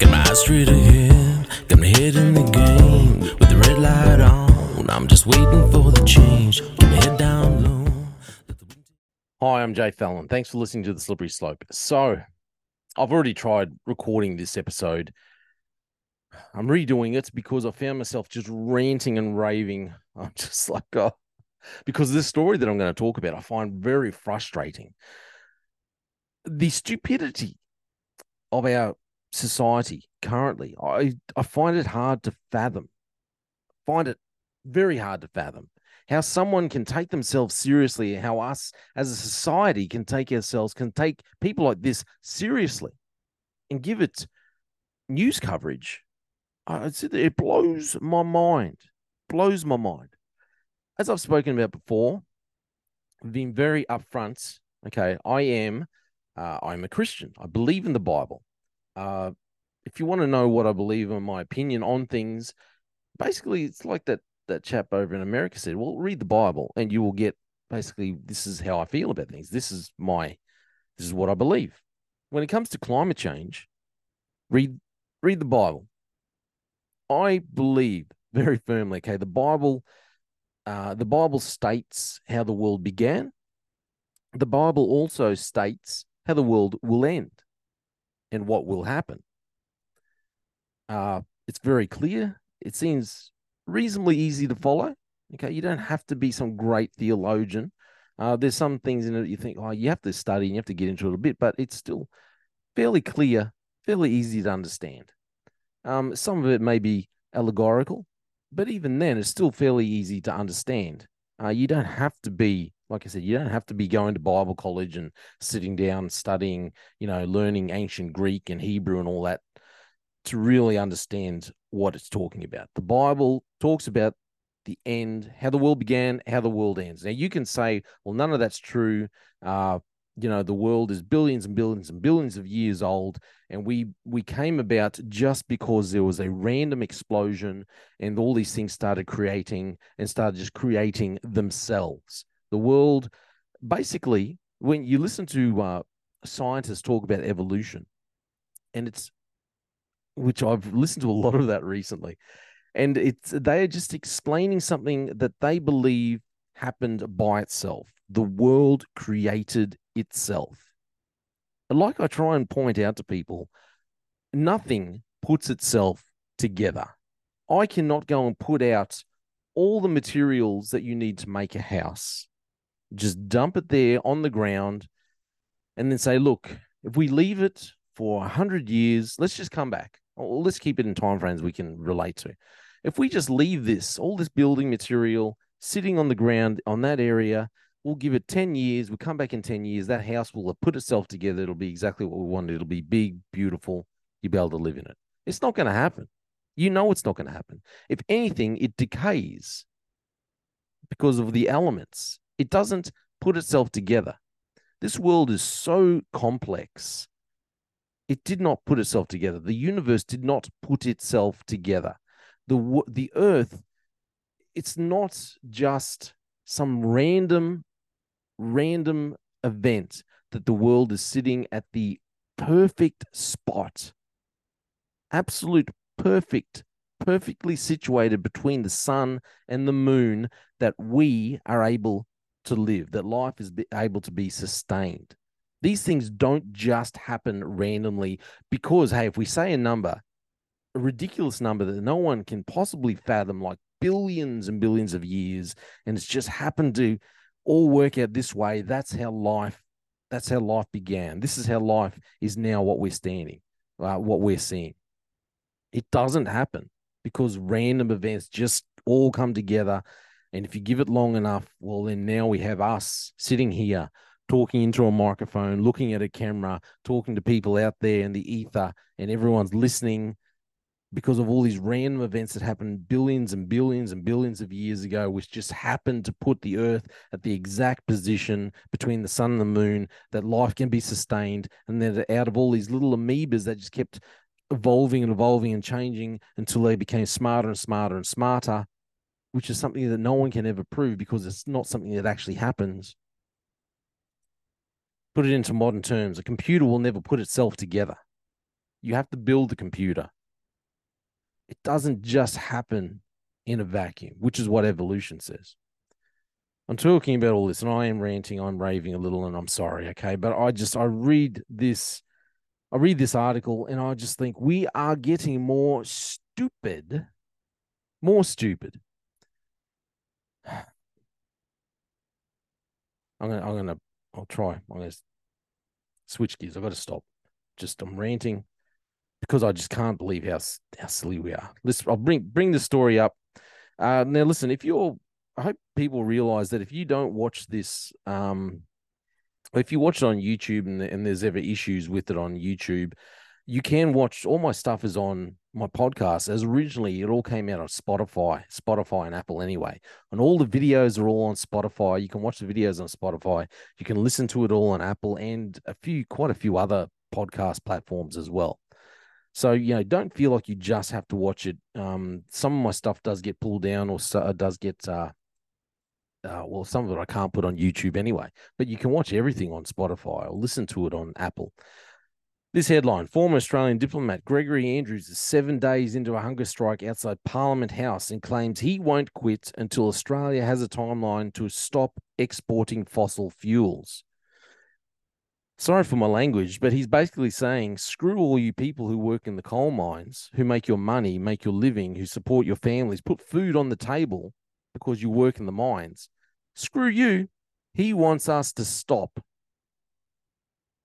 Got my eyes straight ahead, got my head in the game. With the red light on, I'm just waiting for the change. My head down low. Hi, I'm Jay Fallon. Thanks for listening to The Slippery Slope. So, I've already tried recording this episode. I'm redoing it because I found myself just ranting and raving. I'm just like, oh, because this story that I'm going to talk about, I find very frustrating. The stupidity of our society currently, I, I find it hard to fathom. Find it very hard to fathom how someone can take themselves seriously, how us as a society can take ourselves, can take people like this seriously and give it news coverage. I it blows my mind, blows my mind. As I've spoken about before, been very upfront. Okay, I am, uh, I'm a Christian. I believe in the Bible. Uh, if you want to know what I believe in my opinion on things, basically it's like that that chap over in America said, well, read the Bible and you will get basically this is how I feel about things. This is my this is what I believe. When it comes to climate change, read read the Bible. I believe very firmly, okay, the Bible uh, the Bible states how the world began. The Bible also states how the world will end and what will happen. Uh, it's very clear. It seems reasonably easy to follow. Okay, you don't have to be some great theologian. Uh, there's some things in it you think, oh, you have to study and you have to get into it a bit, but it's still fairly clear, fairly easy to understand. Um, some of it may be allegorical, but even then, it's still fairly easy to understand. Uh, you don't have to be, like I said, you don't have to be going to Bible college and sitting down studying, you know, learning ancient Greek and Hebrew and all that to really understand what it's talking about. The Bible talks about the end, how the world began, how the world ends. Now you can say, well, none of that's true. Uh, you know, the world is billions and billions and billions of years old, and we we came about just because there was a random explosion, and all these things started creating and started just creating themselves. The world, basically, when you listen to uh, scientists talk about evolution, and it's which I've listened to a lot of that recently. And it's they are just explaining something that they believe happened by itself. The world created itself. Like I try and point out to people, nothing puts itself together. I cannot go and put out all the materials that you need to make a house. Just dump it there on the ground and then say, look, if we leave it for 100 years, let's just come back well, let's keep it in time frames we can relate to. If we just leave this, all this building material sitting on the ground on that area, we'll give it 10 years. We'll come back in 10 years. That house will have put itself together. It'll be exactly what we wanted. It'll be big, beautiful. You'll be able to live in it. It's not going to happen. You know it's not going to happen. If anything, it decays because of the elements. It doesn't put itself together. This world is so complex it did not put itself together. The universe did not put itself together. The the earth it's not just some random random event that the world is sitting at the perfect spot. Absolute perfect perfectly situated between the sun and the moon that we are able to live, that life is able to be sustained. These things don't just happen randomly because, hey, if we say a number, a ridiculous number that no one can possibly fathom, like billions and billions of years, and it's just happened to all work out this way, that's how life, that's how life began. This is how life is now what we're standing, uh, what we're seeing. It doesn't happen because random events just all come together. And if you give it long enough, well, then now we have us sitting here talking into a microphone, looking at a camera, talking to people out there in the ether, and everyone's listening because of all these random events that happened billions and billions and billions of years ago, which just happened to put the Earth at the exact position between the sun and the moon that life can be sustained. And then out of all these little amoebas that just kept evolving and evolving and changing until they became smarter and smarter and smarter, which is something that no one can ever prove because it's not something that actually happens put it into modern terms, a computer will never put itself together. You have to build the computer. It doesn't just happen in a vacuum, which is what evolution says. I'm talking about all this and I am ranting, I'm raving a little, and I'm sorry, okay? But I just I read this, I read this article and I just think we are getting more stupid, more stupid. I'm gonna I'm gonna I'll try. I'm gonna switch gears. I've got to stop. Just I'm ranting because I just can't believe how how silly we are. Let's I'll bring bring the story up. Uh, now listen, if you're, I hope people realize that if you don't watch this, um, if you watch it on YouTube and, and there's ever issues with it on YouTube, you can watch all my stuff is on my podcast as originally it all came out on Spotify, Spotify and Apple anyway. And all the videos are all on Spotify. You can watch the videos on Spotify. You can listen to it all on Apple and a few, quite a few other podcast platforms as well. So you know, don't feel like you just have to watch it. Um, some of my stuff does get pulled down, or so, uh, does get uh, uh, well, some of it I can't put on YouTube anyway. But you can watch everything on Spotify or listen to it on Apple. This headline Former Australian diplomat Gregory Andrews is seven days into a hunger strike outside Parliament House and claims he won't quit until Australia has a timeline to stop exporting fossil fuels. Sorry for my language, but he's basically saying screw all you people who work in the coal mines, who make your money, make your living, who support your families, put food on the table because you work in the mines. Screw you. He wants us to stop.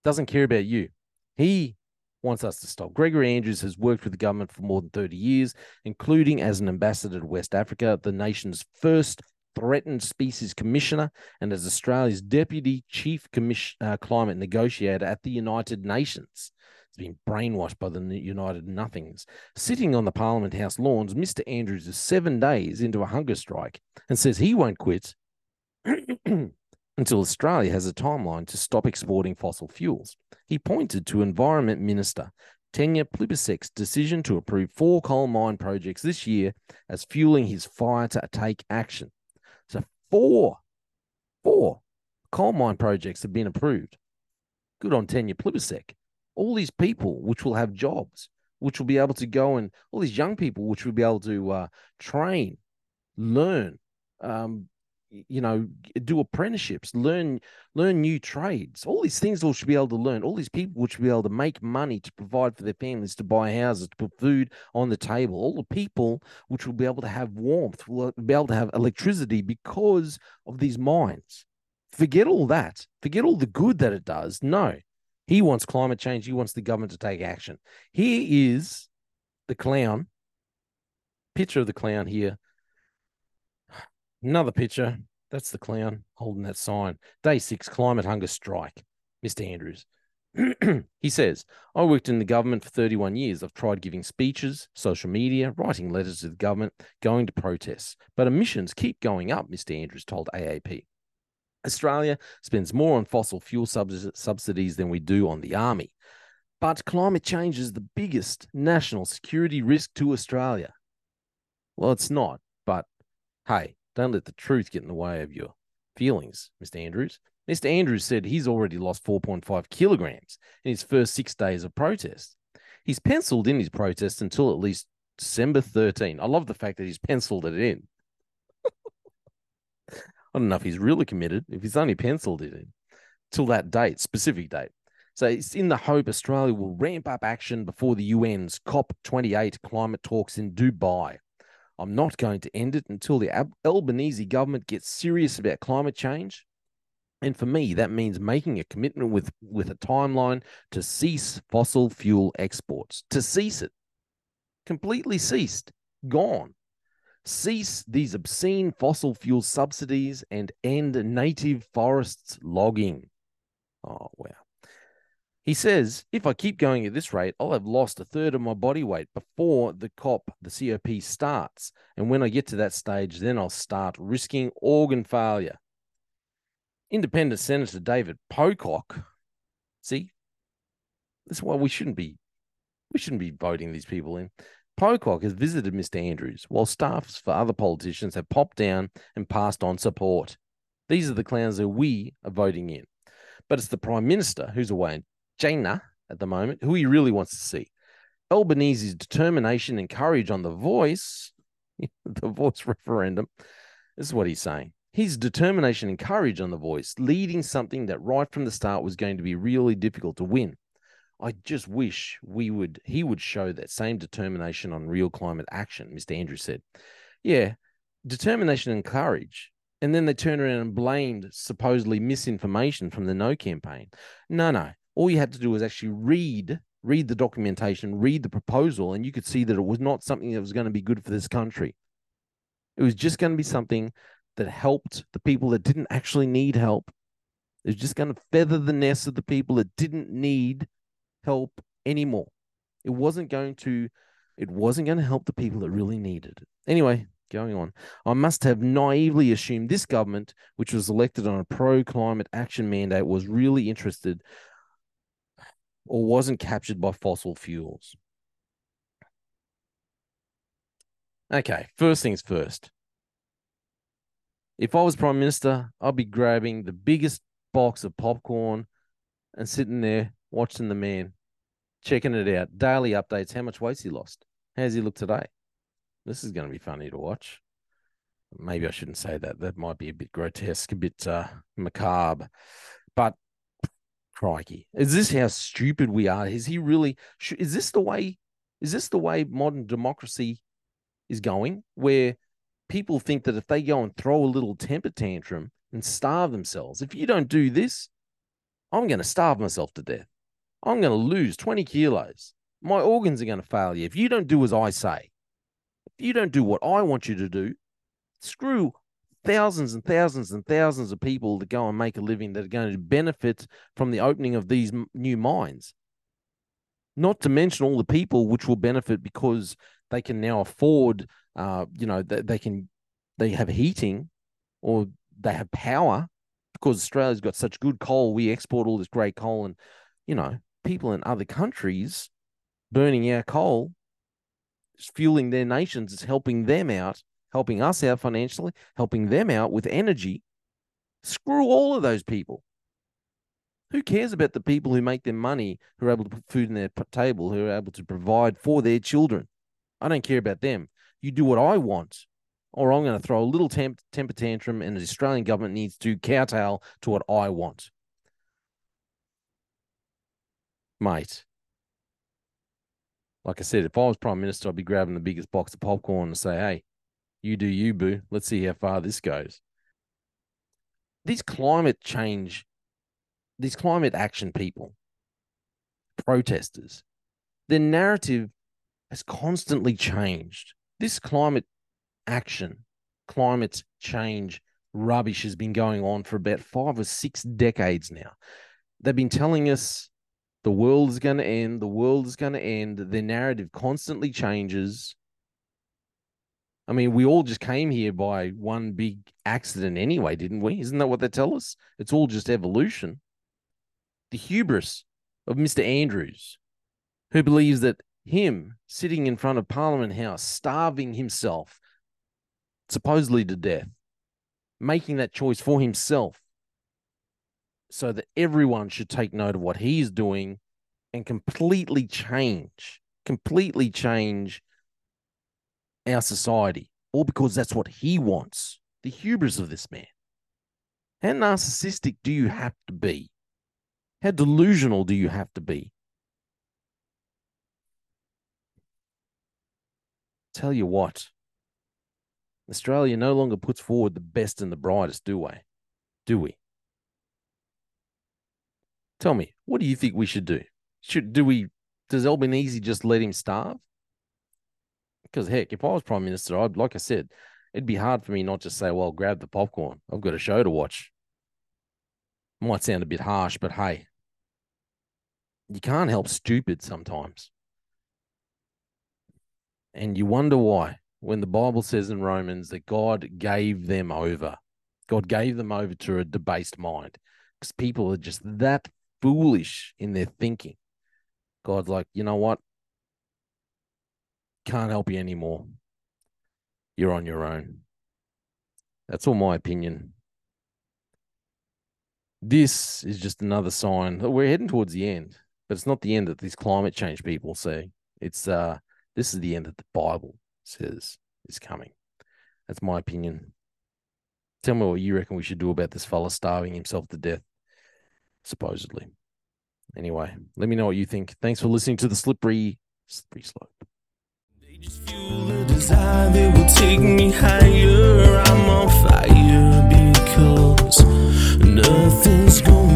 Doesn't care about you. He wants us to stop. Gregory Andrews has worked with the government for more than 30 years, including as an ambassador to West Africa, the nation's first threatened species commissioner, and as Australia's deputy chief commission, uh, climate negotiator at the United Nations. He's been brainwashed by the United Nothings. Sitting on the Parliament House lawns, Mr. Andrews is seven days into a hunger strike and says he won't quit until Australia has a timeline to stop exporting fossil fuels. He pointed to Environment Minister Tanya Plibersek's decision to approve four coal mine projects this year as fueling his fire to take action. So four, four coal mine projects have been approved. Good on Tanya Plibersek. All these people which will have jobs, which will be able to go and all these young people which will be able to uh, train, learn, um, you know do apprenticeships learn learn new trades. All these things all should be able to learn. All these people which should be able to make money to provide for their families to buy houses to put food on the table. All the people which will be able to have warmth will uh, be able to have electricity because of these mines. Forget all that. Forget all the good that it does. No. He wants climate change. He wants the government to take action. Here is the clown. Picture of the clown here Another picture. That's the clown holding that sign. Day six, climate hunger strike. Mr. Andrews. he says, I worked in the government for 31 years. I've tried giving speeches, social media, writing letters to the government, going to protests. But emissions keep going up, Mr. Andrews told AAP. Australia spends more on fossil fuel subsidies than we do on the army. But climate change is the biggest national security risk to Australia. Well, it's not, but hey, don't let the truth get in the way of your feelings, Mr. Andrews. Mr. Andrews said he's already lost 4.5 kilograms in his first six days of protest. He's penciled in his protest until at least December 13. I love the fact that he's penciled it in. I don't know if he's really committed, if he's only penciled it in till that date, specific date. So it's in the hope Australia will ramp up action before the UN's COP28 climate talks in Dubai. I'm not going to end it until the Albanese government gets serious about climate change. And for me, that means making a commitment with, with a timeline to cease fossil fuel exports, to cease it, completely ceased, gone. Cease these obscene fossil fuel subsidies and end native forests logging. Oh, wow. He says, if I keep going at this rate, I'll have lost a third of my body weight before the COP, the COP starts. And when I get to that stage, then I'll start risking organ failure. Independent Senator David Pocock, see, that's why we shouldn't be we shouldn't be voting these people in. Pocock has visited Mr. Andrews, while staffs for other politicians have popped down and passed on support. These are the clowns that we are voting in. But it's the Prime Minister who's away in China at the moment, who he really wants to see. Albanese's determination and courage on the voice, the voice referendum, this is what he's saying. His determination and courage on the voice, leading something that right from the start was going to be really difficult to win. I just wish we would he would show that same determination on real climate action, Mr. Andrews said. Yeah, determination and courage. And then they turned around and blamed supposedly misinformation from the no campaign. No, no. All you had to do was actually read read the documentation, read the proposal, and you could see that it was not something that was going to be good for this country. It was just going to be something that helped the people that didn't actually need help. It was just going to feather the nest of the people that didn't need help anymore. It wasn't going to it wasn't going to help the people that really needed it. Anyway, going on. I must have naively assumed this government, which was elected on a pro climate action mandate, was really interested or wasn't captured by fossil fuels. Okay, first things first. If I was Prime Minister, I'd be grabbing the biggest box of popcorn and sitting there watching the man, checking it out. Daily updates. How much weight's he lost? How's he look today? This is going to be funny to watch. Maybe I shouldn't say that. That might be a bit grotesque, a bit uh, macabre. But crikey, is this how stupid we are? Is he really? Is this the way? Is this the way modern democracy is going? Where people think that if they go and throw a little temper tantrum and starve themselves, if you don't do this, I'm going to starve myself to death. I'm going to lose 20 kilos. My organs are going to fail you if you don't do as I say. If you don't do what I want you to do, screw thousands and thousands and thousands of people to go and make a living that are going to benefit from the opening of these new mines. Not to mention all the people which will benefit because they can now afford, uh, you know, they, they can, they have heating or they have power because Australia's got such good coal. We export all this great coal, and you know, people in other countries burning our coal, fueling their nations, is helping them out helping us out financially, helping them out with energy. Screw all of those people. Who cares about the people who make their money, who are able to put food on their table, who are able to provide for their children? I don't care about them. You do what I want, or I'm going to throw a little temp- temper tantrum, and the Australian government needs to kowtow to what I want. Mate, like I said, if I was Prime Minister, I'd be grabbing the biggest box of popcorn and say, hey, you do you, boo. Let's see how far this goes. These climate change, these climate action people, protesters, their narrative has constantly changed. This climate action, climate change rubbish has been going on for about five or six decades now. They've been telling us the world is going to end, the world is going to end. Their narrative constantly changes. I mean, we all just came here by one big accident anyway, didn't we? Isn't that what they tell us? It's all just evolution. The hubris of Mr. Andrews, who believes that him sitting in front of Parliament House, starving himself, supposedly to death, making that choice for himself, so that everyone should take note of what he's doing and completely change, completely change our society, all because that's what he wants. The hubris of this man. How narcissistic do you have to be? How delusional do you have to be? Tell you what, Australia no longer puts forward the best and the brightest, do we? Do we? Tell me, what do you think we should do? Should do we? Does Albanese just let him starve? Because heck, if I was prime minister, I'd like I said, it'd be hard for me not to say, "Well, grab the popcorn. I've got a show to watch." Might sound a bit harsh, but hey, you can't help stupid sometimes. And you wonder why when the Bible says in Romans that God gave them over. God gave them over to a debased mind because people are just that foolish in their thinking. God's like, you know what? Can't help you anymore. You're on your own. That's all my opinion. This is just another sign that we're heading towards the end, but it's not the end that these climate change people see. It's uh this is the end that the Bible says is coming. That's my opinion. Tell me what you reckon we should do about this fella starving himself to death, supposedly. Anyway, let me know what you think. Thanks for listening to the slippery, slippery slope. Nothing's gonna bring